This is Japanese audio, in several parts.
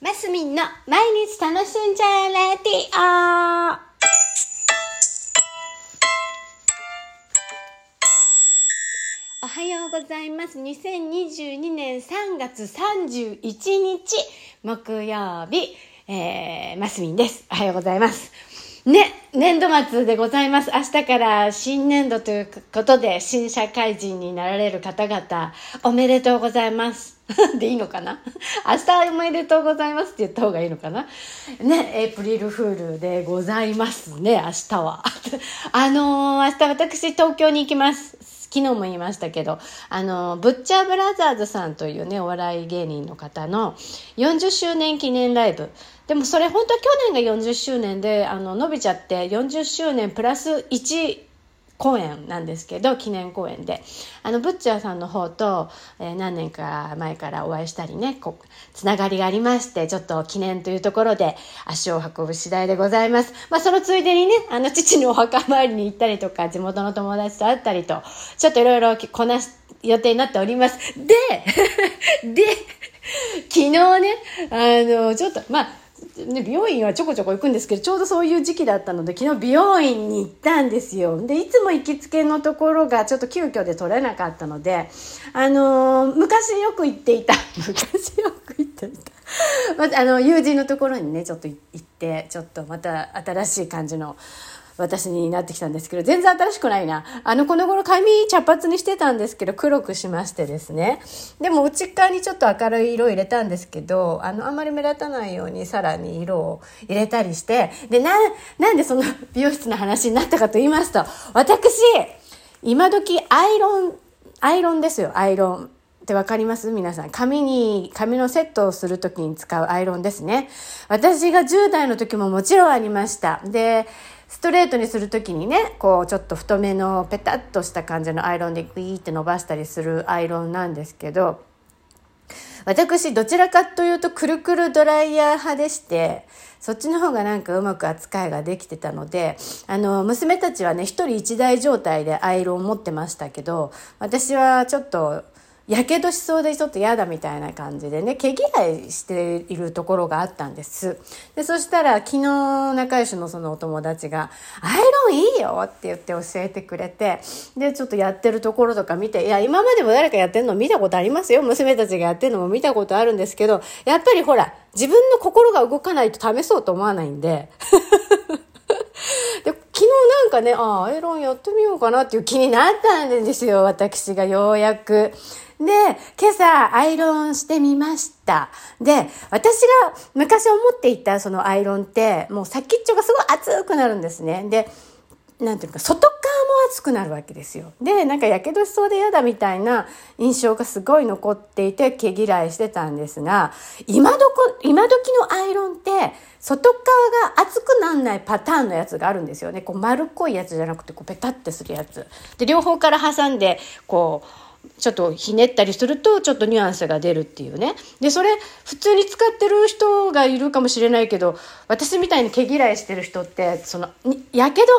マスミンの毎日楽しんじゃえレディオおはようございます。2022年3月31日木曜日、えー、マスミンです。おはようございます。ね、年度末でございます。明日から新年度ということで、新社会人になられる方々、おめでとうございます。でいいのかな？明日おめでとうございますって言った方がいいのかな？ね、エイプリルフールでございますね、明日は。あのー、明日私東京に行きます。昨日も言いましたけど、あの、ブッチャーブラザーズさんというね、お笑い芸人の方の40周年記念ライブ。でもそれ本当は去年が40周年で、あの、伸びちゃって40周年プラス1公演なんですけど、記念公演で。あの、ブッチャーさんの方と、えー何年か前からお会いしたりね、こう、つながりがありまして、ちょっと記念というところで足を運ぶ次第でございます。まあ、そのついでにね、あの、父のお墓参りに行ったりとか、地元の友達と会ったりと、ちょっといろいろこなし、予定になっております。で、で、昨日ね、あの、ちょっと、まあ、ね、美容院はちょこちょこ行くんですけどちょうどそういう時期だったので昨日美容院に行ったんですよ。でいつも行きつけのところがちょっと急遽で取れなかったのであのー昔よく行っていた。昔よく行っていた。またあの友人のところにねちょっと行ってちょっとまた新しい感じの私になってきたんですけど、全然新しくないな。あの、この頃髪茶髪にしてたんですけど、黒くしましてですね。でも内側にちょっと明るい色を入れたんですけど、あの、あんまり目立たないようにさらに色を入れたりして、で、な、なんでその美容室の話になったかと言いますと、私、今時アイロン、アイロンですよ、アイロン。ってわかります？皆さん。髪に、髪のセットをするときに使うアイロンですね。私が10代の時ももちろんありました。で、ストレートにするときにね、こうちょっと太めのペタッとした感じのアイロンでグイーって伸ばしたりするアイロンなんですけど、私どちらかというとくるくるドライヤー派でしてそっちの方がなんかうまく扱いができてたのであの娘たちはね一人一台状態でアイロンを持ってましたけど私はちょっとやけどしそうでちょっと嫌だみたいな感じでね毛嫌いしているところがあったんです。でそしたら昨日仲良しのそのお友達が「アイロンいいよ」って言って教えてくれてでちょっとやってるところとか見ていや今までも誰かやってるの見たことありますよ。娘たちがやってるのも見たことあるんですけどやっぱりほら自分の心が動かないと試そうと思わないんで。で昨日なんかねああアイロンやってみようかなっていう気になったんですよ私がようやく。で、今朝アイロンしてみました。で、私が昔思っていたそのアイロンって、もう先っちょがすごい熱くなるんですね。で、なんていうか、外側も熱くなるわけですよ。で、なんかやけどしそうで嫌だみたいな印象がすごい残っていて毛嫌いしてたんですが、今どこ、今時のアイロンって、外側が熱くなんないパターンのやつがあるんですよね。こう丸っこいやつじゃなくて、こうペタってするやつ。で、両方から挟んで、こう、ちょっとひねったりするとちょっとニュアンスが出るっていうね。で、それ普通に使ってる人がいるかもしれないけど、私みたいに毛嫌いしてる人って、その、にやけどが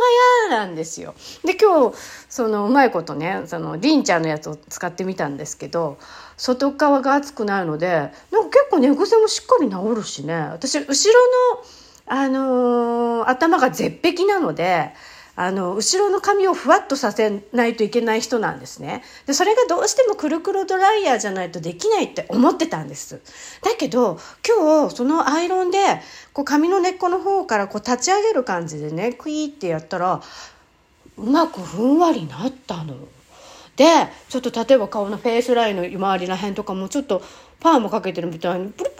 嫌なんですよ。で、今日、そのうまいことね、その、りんちゃんのやつを使ってみたんですけど、外側が熱くないので、なんか結構寝癖もしっかり治るしね。私、後ろの、あのー頭が絶壁なので、あの、後ろの髪をふわっとさせないといけない人なんですね。で、それがどうしてもくるくるドライヤーじゃないとできないって思ってたんです。だけど、今日、そのアイロンで、こう髪の根っこの方からこう立ち上げる感じでね、クイーってやったら、うまくふんわりなったの。で、ちょっと例えば顔のフェイスラインの周りらへんとかもちょっとパーマかけてるみたいに、プリッ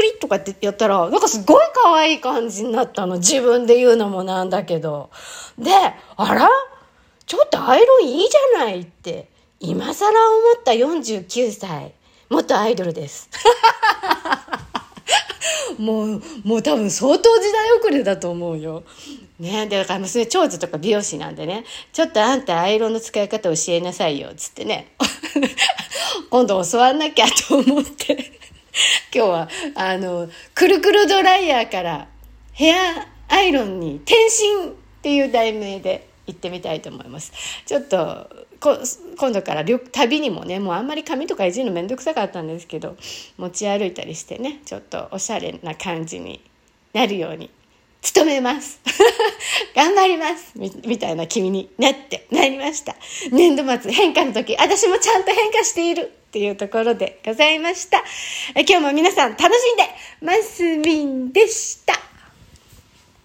クリとかってやったら、なんかすごい可愛い感じになったの。自分で言うのもなんだけど。で、あら？ちょっとアイロンいいじゃないって、今更思った49歳、元アイドルです。もう、もう多分相当時代遅れだと思うよ。ねで、だから娘、長女とか美容師なんでね、ちょっとあんたアイロンの使い方教えなさいよ、つってね。今度教わんなきゃと思って、今日は、あの、くるくるドライヤーからヘアアイロンに転身っていう題名で行ってみたいと思います。ちょっと今度から旅にもねもうあんまり紙とかいじるの面倒くさかったんですけど持ち歩いたりしてねちょっとおしゃれな感じになるように努めます。頑張ります。みみたいな君になって。なりました。年度末変化の時私もちゃんと変化しているっていうところでございました。今日も皆さん楽しんでマスミンでした。